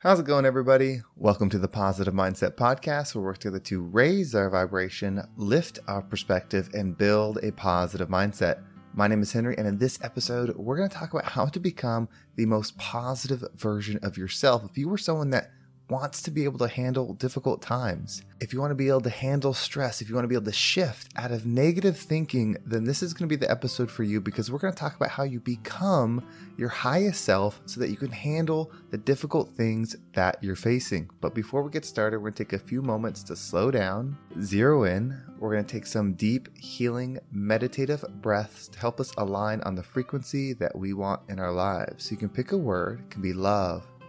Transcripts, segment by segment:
How's it going, everybody? Welcome to the Positive Mindset Podcast, where we work together to raise our vibration, lift our perspective, and build a positive mindset. My name is Henry, and in this episode, we're going to talk about how to become the most positive version of yourself. If you were someone that wants to be able to handle difficult times, if you want to be able to handle stress, if you want to be able to shift out of negative thinking, then this is going to be the episode for you because we're going to talk about how you become your highest self so that you can handle the difficult things that you're facing. But before we get started, we're going to take a few moments to slow down, zero in. We're going to take some deep, healing, meditative breaths to help us align on the frequency that we want in our lives. So you can pick a word, it can be love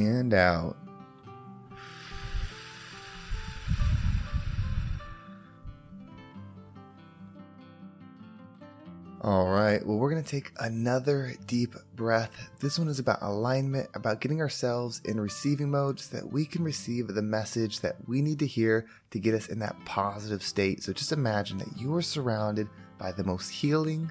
And out. All right, well, we're going to take another deep breath. This one is about alignment, about getting ourselves in receiving mode so that we can receive the message that we need to hear to get us in that positive state. So just imagine that you are surrounded by the most healing,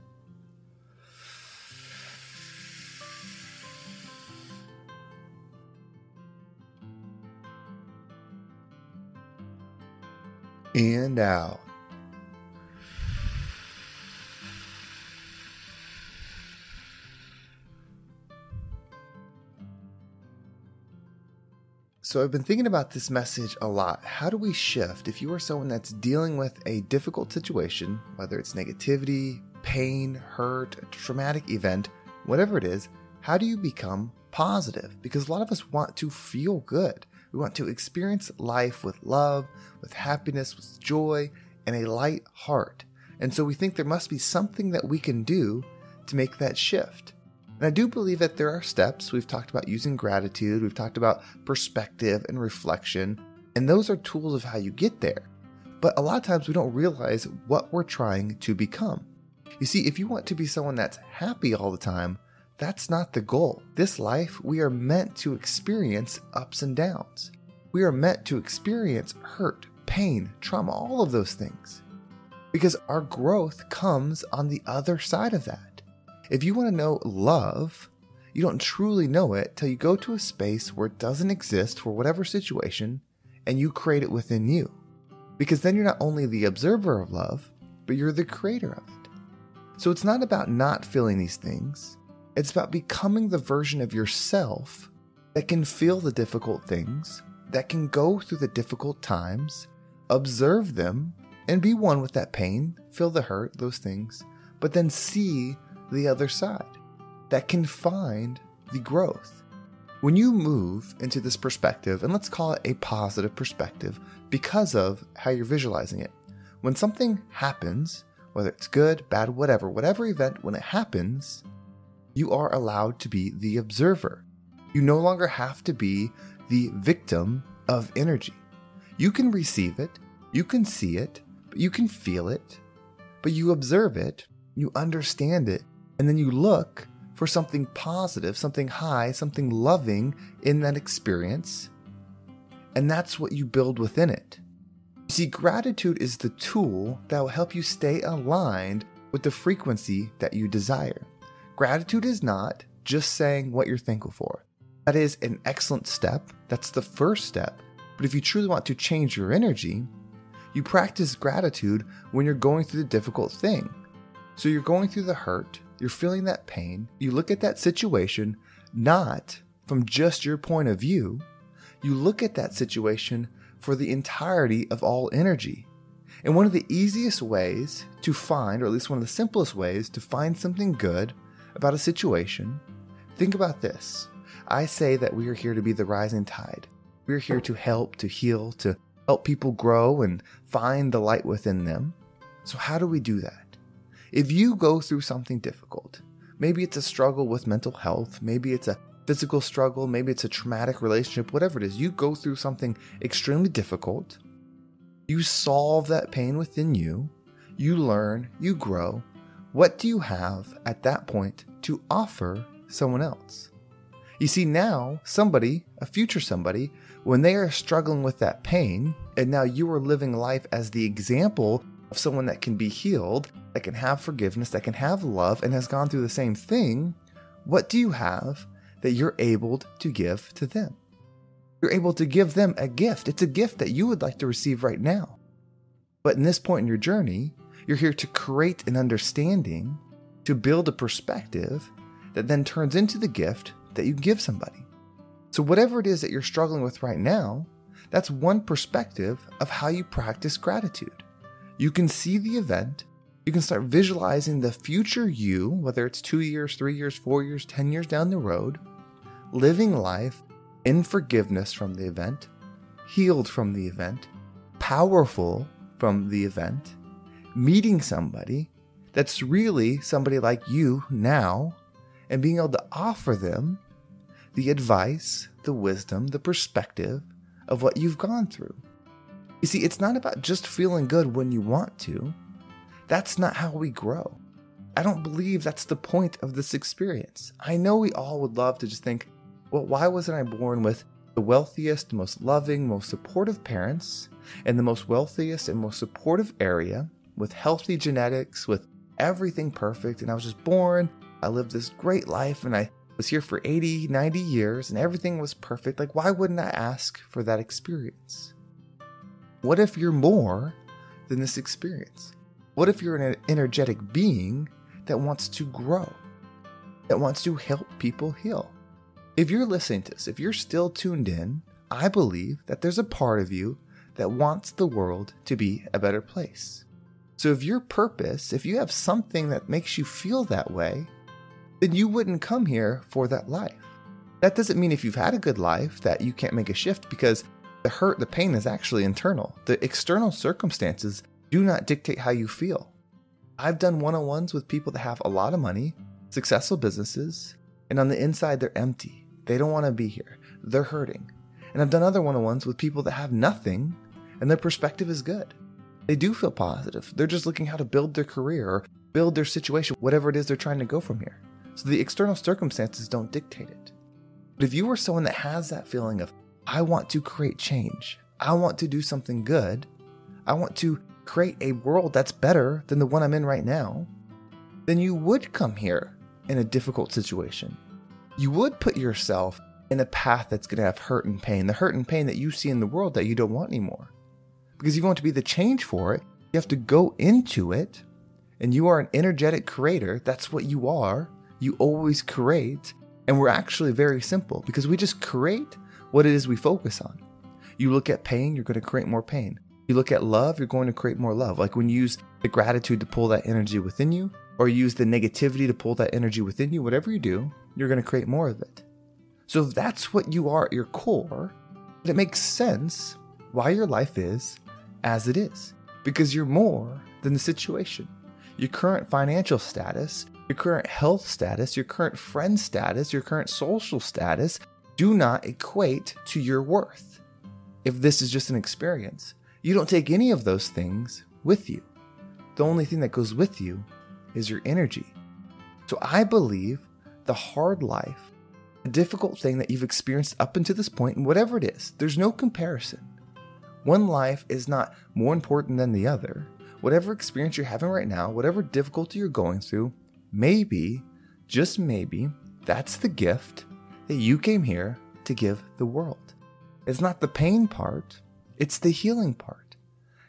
And out. So, I've been thinking about this message a lot. How do we shift if you are someone that's dealing with a difficult situation, whether it's negativity, pain, hurt, a traumatic event, whatever it is? How do you become positive? Because a lot of us want to feel good. We want to experience life with love, with happiness, with joy, and a light heart. And so we think there must be something that we can do to make that shift. And I do believe that there are steps. We've talked about using gratitude, we've talked about perspective and reflection, and those are tools of how you get there. But a lot of times we don't realize what we're trying to become. You see, if you want to be someone that's happy all the time, that's not the goal. This life, we are meant to experience ups and downs. We are meant to experience hurt, pain, trauma, all of those things. Because our growth comes on the other side of that. If you want to know love, you don't truly know it till you go to a space where it doesn't exist for whatever situation and you create it within you. Because then you're not only the observer of love, but you're the creator of it. So it's not about not feeling these things. It's about becoming the version of yourself that can feel the difficult things, that can go through the difficult times, observe them, and be one with that pain, feel the hurt, those things, but then see the other side, that can find the growth. When you move into this perspective, and let's call it a positive perspective because of how you're visualizing it, when something happens, whether it's good, bad, whatever, whatever event, when it happens, you are allowed to be the observer. You no longer have to be the victim of energy. You can receive it, you can see it, you can feel it, but you observe it, you understand it, and then you look for something positive, something high, something loving in that experience, and that's what you build within it. You see, gratitude is the tool that will help you stay aligned with the frequency that you desire. Gratitude is not just saying what you're thankful for. That is an excellent step. That's the first step. But if you truly want to change your energy, you practice gratitude when you're going through the difficult thing. So you're going through the hurt, you're feeling that pain, you look at that situation not from just your point of view, you look at that situation for the entirety of all energy. And one of the easiest ways to find, or at least one of the simplest ways to find something good about a situation, think about this. I say that we are here to be the rising tide. We're here to help, to heal, to help people grow and find the light within them. So, how do we do that? If you go through something difficult, maybe it's a struggle with mental health, maybe it's a physical struggle, maybe it's a traumatic relationship, whatever it is, you go through something extremely difficult, you solve that pain within you, you learn, you grow. What do you have at that point to offer someone else? You see, now somebody, a future somebody, when they are struggling with that pain, and now you are living life as the example of someone that can be healed, that can have forgiveness, that can have love, and has gone through the same thing, what do you have that you're able to give to them? You're able to give them a gift. It's a gift that you would like to receive right now. But in this point in your journey, you're here to create an understanding, to build a perspective that then turns into the gift that you give somebody. So, whatever it is that you're struggling with right now, that's one perspective of how you practice gratitude. You can see the event, you can start visualizing the future you, whether it's two years, three years, four years, 10 years down the road, living life in forgiveness from the event, healed from the event, powerful from the event, meeting somebody that's really somebody like you now, and being able to offer them the advice, the wisdom, the perspective of what you've gone through. You see, it's not about just feeling good when you want to. That's not how we grow. I don't believe that's the point of this experience. I know we all would love to just think, well, why wasn't I born with the wealthiest, most loving, most supportive parents in the most wealthiest and most supportive area with healthy genetics, with everything perfect? And I was just born, I lived this great life, and I was here for 80, 90 years and everything was perfect, like why wouldn't I ask for that experience? What if you're more than this experience? What if you're an energetic being that wants to grow, that wants to help people heal? If you're listening to this, if you're still tuned in, I believe that there's a part of you that wants the world to be a better place. So if your purpose, if you have something that makes you feel that way, then you wouldn't come here for that life. That doesn't mean if you've had a good life that you can't make a shift because the hurt, the pain is actually internal. The external circumstances do not dictate how you feel. I've done one on ones with people that have a lot of money, successful businesses, and on the inside they're empty. They don't want to be here. They're hurting. And I've done other one on ones with people that have nothing and their perspective is good. They do feel positive. They're just looking how to build their career or build their situation, whatever it is they're trying to go from here. So the external circumstances don't dictate it. But if you are someone that has that feeling of, I want to create change, I want to do something good, I want to create a world that's better than the one I'm in right now, then you would come here in a difficult situation. You would put yourself in a path that's going to have hurt and pain, the hurt and pain that you see in the world that you don't want anymore. Because you want to be the change for it, you have to go into it, and you are an energetic creator. That's what you are you always create. And we're actually very simple because we just create what it is we focus on. You look at pain, you're going to create more pain. You look at love, you're going to create more love. Like when you use the gratitude to pull that energy within you, or use the negativity to pull that energy within you, whatever you do, you're going to create more of it. So if that's what you are at your core, it makes sense why your life is as it is. Because you're more than the situation. Your current financial status your current health status, your current friend status, your current social status do not equate to your worth. If this is just an experience, you don't take any of those things with you. The only thing that goes with you is your energy. So I believe the hard life the difficult thing that you've experienced up until this point, and whatever it is, there's no comparison. One life is not more important than the other. Whatever experience you're having right now, whatever difficulty you're going through, maybe, just maybe, that's the gift that you came here to give the world. It's not the pain part, it's the healing part.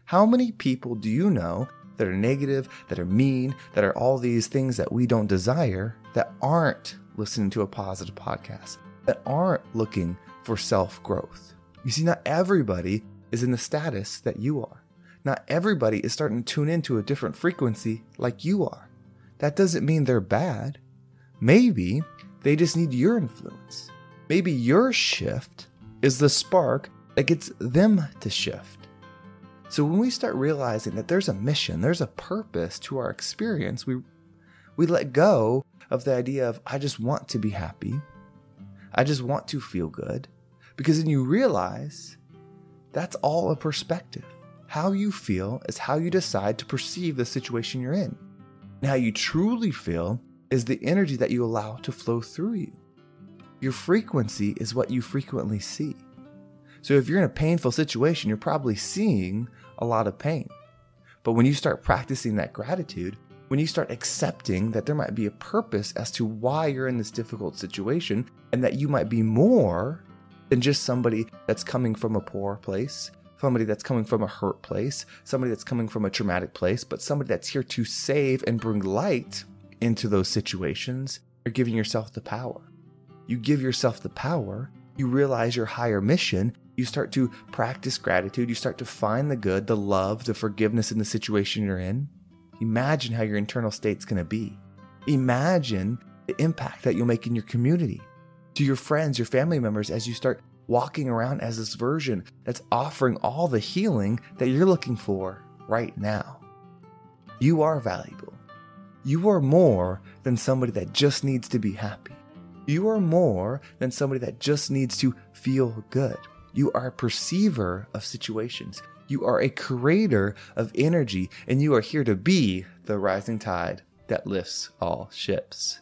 How many people do you know that are negative, that are mean, that are all these things that we don't desire, that aren't listening to a positive podcast, that aren't looking for self growth? You see, not everybody is in the status that you are. Not everybody is starting to tune into a different frequency like you are. That doesn't mean they're bad. Maybe they just need your influence. Maybe your shift is the spark that gets them to shift. So when we start realizing that there's a mission, there's a purpose to our experience, we we let go of the idea of I just want to be happy. I just want to feel good. Because then you realize that's all a perspective. How you feel is how you decide to perceive the situation you're in. And how you truly feel is the energy that you allow to flow through you. Your frequency is what you frequently see. So if you're in a painful situation, you're probably seeing a lot of pain. But when you start practicing that gratitude, when you start accepting that there might be a purpose as to why you're in this difficult situation and that you might be more than just somebody that's coming from a poor place, somebody that's coming from a hurt place, somebody that's coming from a traumatic place, but somebody that's here to save and bring light into those situations, you're giving yourself the power. You give yourself the power, you realize your higher mission, you start to practice gratitude, you start to find the good, the love, the forgiveness in the situation you're in. Imagine how your internal state's gonna be. Imagine the impact that you'll make in your community to your friends, your family members, as you start walking around as this version that's offering all the healing that you're looking for right now. You are valuable. You are more than somebody that just needs to be happy. You are more than somebody that just needs to feel good. You are a perceiver of situations. You are a creator of energy, and you are here to be the rising tide that lifts all ships.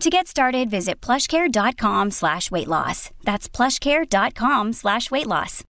To get started, visit plushcare.com slash weight loss. That's plushcare.com slash weight loss.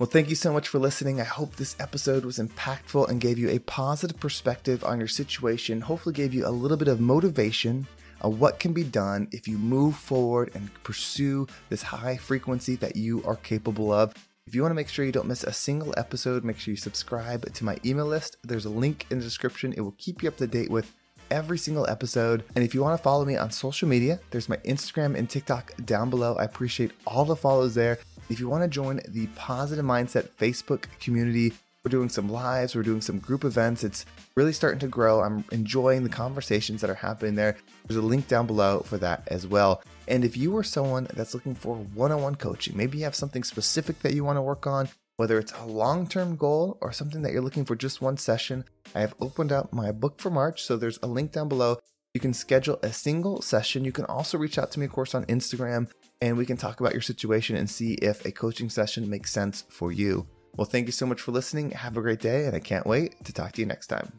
Well, thank you so much for listening. I hope this episode was impactful and gave you a positive perspective on your situation. Hopefully, gave you a little bit of motivation on what can be done if you move forward and pursue this high frequency that you are capable of. If you want to make sure you don't miss a single episode, make sure you subscribe to my email list. There's a link in the description, it will keep you up to date with every single episode. And if you want to follow me on social media, there's my Instagram and TikTok down below. I appreciate all the follows there. If you want to join the Positive Mindset Facebook community, we're doing some lives, we're doing some group events. It's really starting to grow. I'm enjoying the conversations that are happening there. There's a link down below for that as well. And if you are someone that's looking for one on one coaching, maybe you have something specific that you want to work on, whether it's a long term goal or something that you're looking for just one session, I have opened up my book for March. So there's a link down below. You can schedule a single session. You can also reach out to me, of course, on Instagram, and we can talk about your situation and see if a coaching session makes sense for you. Well, thank you so much for listening. Have a great day, and I can't wait to talk to you next time.